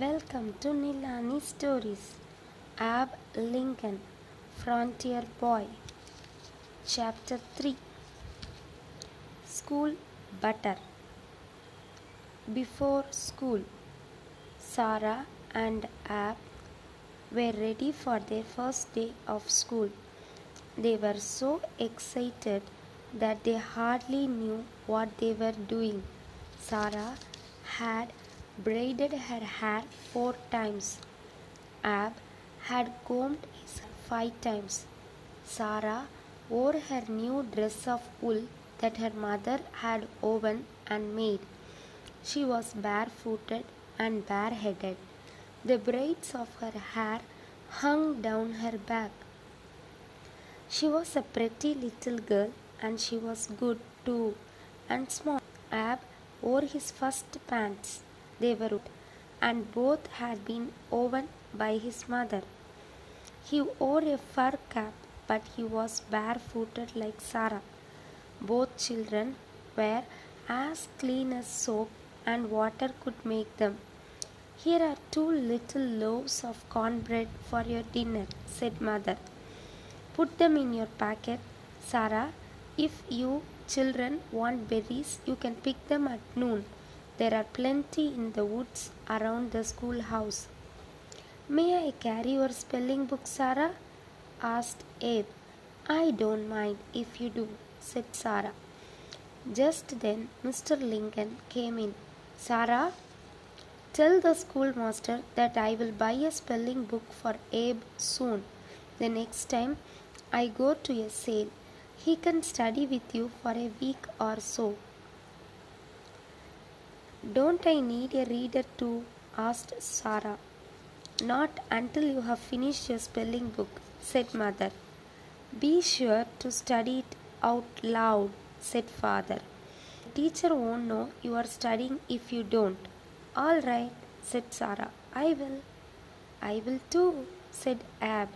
Welcome to Nilani Stories. Abe Lincoln, Frontier Boy. Chapter 3 School Butter. Before school, Sarah and Abe were ready for their first day of school. They were so excited that they hardly knew what they were doing. Sarah had braided her hair four times. Abe had combed his five times. Sarah wore her new dress of wool that her mother had woven and made. She was barefooted and bareheaded. The braids of her hair hung down her back. She was a pretty little girl and she was good too and small. Abe wore his first pants. Wood and both had been woven by his mother. He wore a fur cap but he was barefooted like Sarah. Both children were as clean as soap and water could make them. Here are two little loaves of cornbread for your dinner, said mother. Put them in your packet, Sarah. If you children want berries, you can pick them at noon. There are plenty in the woods around the schoolhouse. May I carry your spelling book, Sarah? asked Abe. I don't mind if you do, said Sarah. Just then Mr. Lincoln came in. Sarah, tell the schoolmaster that I will buy a spelling book for Abe soon. The next time I go to a sale, he can study with you for a week or so. Don't I need a reader too? asked Sarah. Not until you have finished your spelling book, said mother. Be sure to study it out loud, said father. Teacher won't know you are studying if you don't. All right, said Sarah. I will. I will too, said Abe.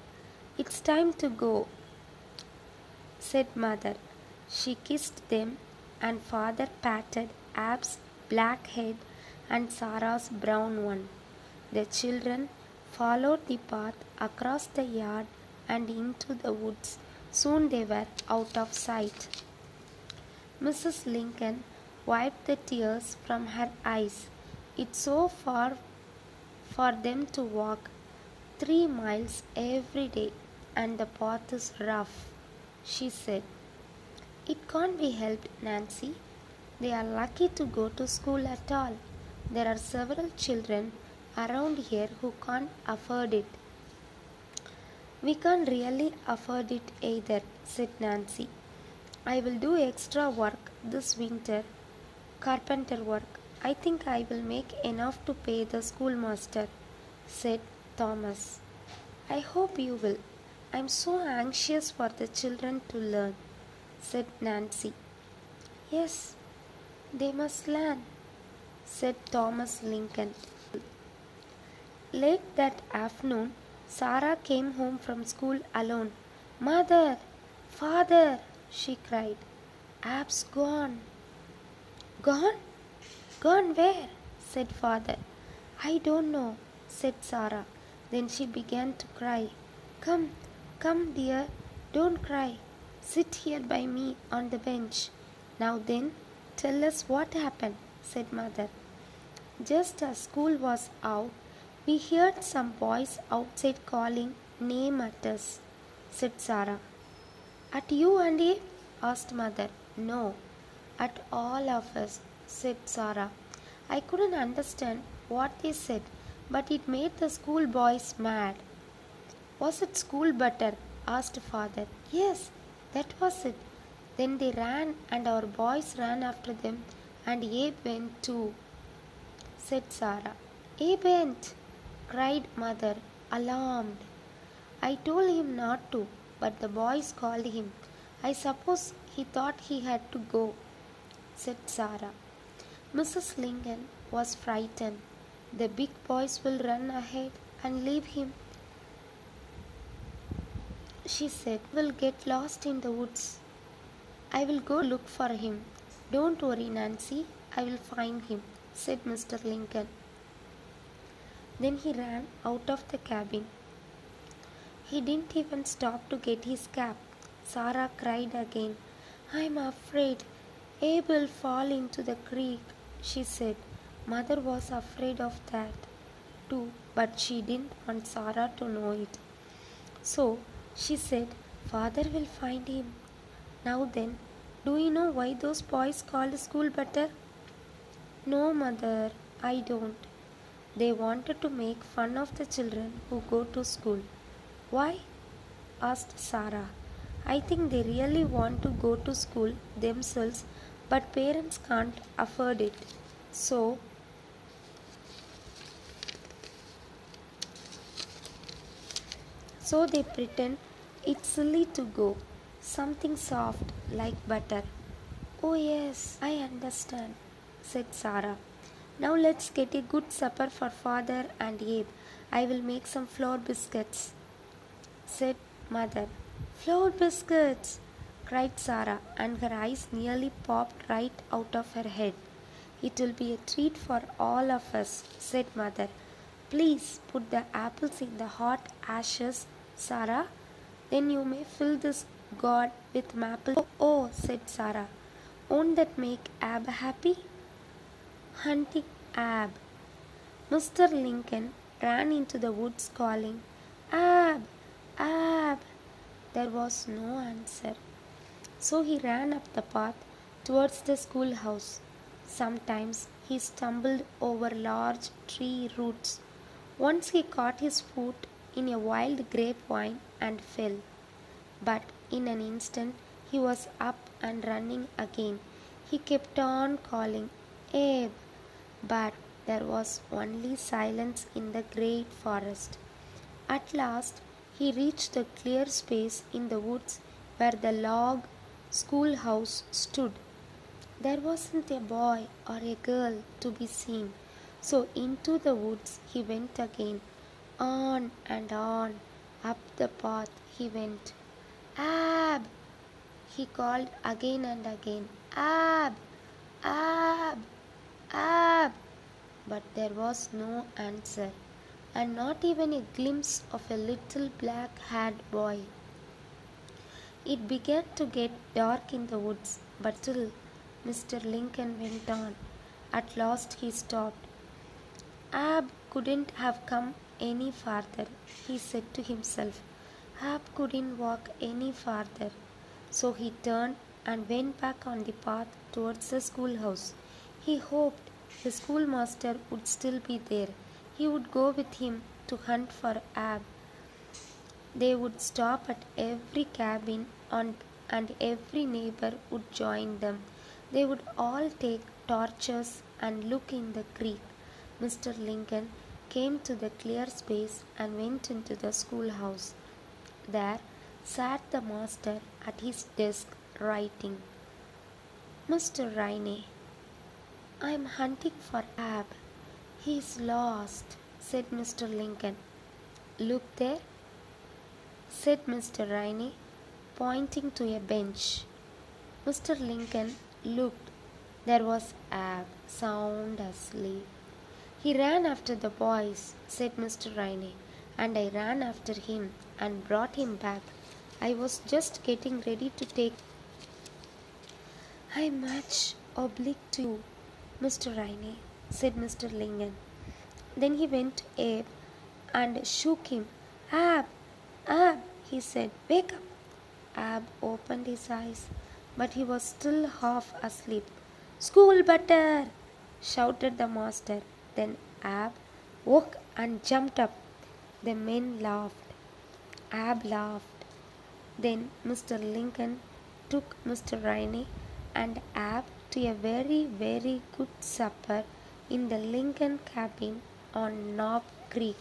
It's time to go, said mother. She kissed them, and father patted Abe's black head and Sarah's brown one. The children followed the path across the yard and into the woods. Soon they were out of sight. Mrs. Lincoln wiped the tears from her eyes. It's so far for them to walk three miles every day, and the path is rough, she said. It can't be helped, Nancy. They are lucky to go to school at all. There are several children around here who can't afford it. We can't really afford it either, said Nancy. I will do extra work this winter, carpenter work. I think I will make enough to pay the schoolmaster, said Thomas. I hope you will. I am so anxious for the children to learn, said Nancy. Yes, they must learn, said Thomas Lincoln. Late that afternoon, Sarah came home from school alone. Mother, father, she cried. Abe's gone. Gone? Gone where? said father. I don't know, said Sarah. Then she began to cry. Come, come, dear, don't cry. Sit here by me on the bench. Now then, tell us what happened, said mother. Just as school was out, we heard some boys outside calling name at us, said Sarah. At you and Abe? asked mother. No, at all of us, said Sarah. I couldn't understand what they said, but it made the school boys mad. Was it school butter? asked father. Yes, that was it. Then they ran, and our boys ran after them, and Abe went too, said Sarah. Abe went, cried mother, alarmed. I told him not to, but the boys called him. I suppose he thought he had to go, said Sarah. Mrs. Lincoln was frightened. The big boys will run ahead and leave him. She said, We'll get lost in the woods. I will go look for him. Don't worry, Nancy. I will find him, said Mr. Lincoln. Then he ran out of the cabin. He didn't even stop to get his cap. Sarah cried again. I'm afraid Abe will fall into the creek, she said. Mother was afraid of that too, but she didn't want Sarah to know it. So she said, Father will find him. Now then, do you know why those boys called school butter? No, mother, I don't. They wanted to make fun of the children who go to school. Why? asked Sarah. I think they really want to go to school themselves, but parents can't afford it. So, so they pretend it's silly to go. Something soft like butter. Oh, yes, I understand, said Sarah. Now let's get a good supper for father and Abe. I will make some flour biscuits, said mother. Flour biscuits, cried Sarah, and her eyes nearly popped right out of her head. It will be a treat for all of us, said mother. Please put the apples in the hot ashes, Sarah. Then you may fill this gourd with maple. Oh, oh, said Sarah. Won't that make Abe happy? Hunting Abe. Mr. Lincoln ran into the woods calling, Abe, Abe. There was no answer. So he ran up the path towards the schoolhouse. Sometimes he stumbled over large tree roots. Once he caught his foot in a wild grapevine and fell. But in an instant he was up and running again. He kept on calling, Abe, but there was only silence in the great forest. At last he reached the clear space in the woods where the log schoolhouse stood. There wasn't a boy or a girl to be seen, so into the woods he went again. On and on, up the path he went. Abe! He called again and again. Abe! Abe! Abe! But there was no answer, and not even a glimpse of a little black haired boy. It began to get dark in the woods, but still Mr. Lincoln went on. At last he stopped. Abe couldn't have come any farther, he said to himself. Abe couldn't walk any farther. So he turned and went back on the path towards the schoolhouse. He hoped the schoolmaster would still be there. He would go with him to hunt for Abe. They would stop at every cabin on, and every neighbor would join them. They would all take torches and look in the creek. Mr. Lincoln came to the clear space and went into the schoolhouse. There sat the master at his desk writing. Mr. Riney, I am hunting for Abe. He is lost, said Mr. Lincoln. Look there, said Mr. Riney, pointing to a bench. Mr. Lincoln looked. There was Abe, sound asleep. He ran after the boys, said Mr. Riney, and I ran after him and brought him back. I was just getting ready to take. I much obliged to you, Mr. Riney, said Mr. Lincoln. Then he went to Abe and shook him. Abe, Abe, he said, wake up. Abe opened his eyes, but he was still half asleep. School butter! shouted the master. Then Abe woke and jumped up. The men laughed. Abe laughed. Then Mr. Lincoln took Mr. Riney and Abe to a very, very good supper in the Lincoln cabin on Knob Creek.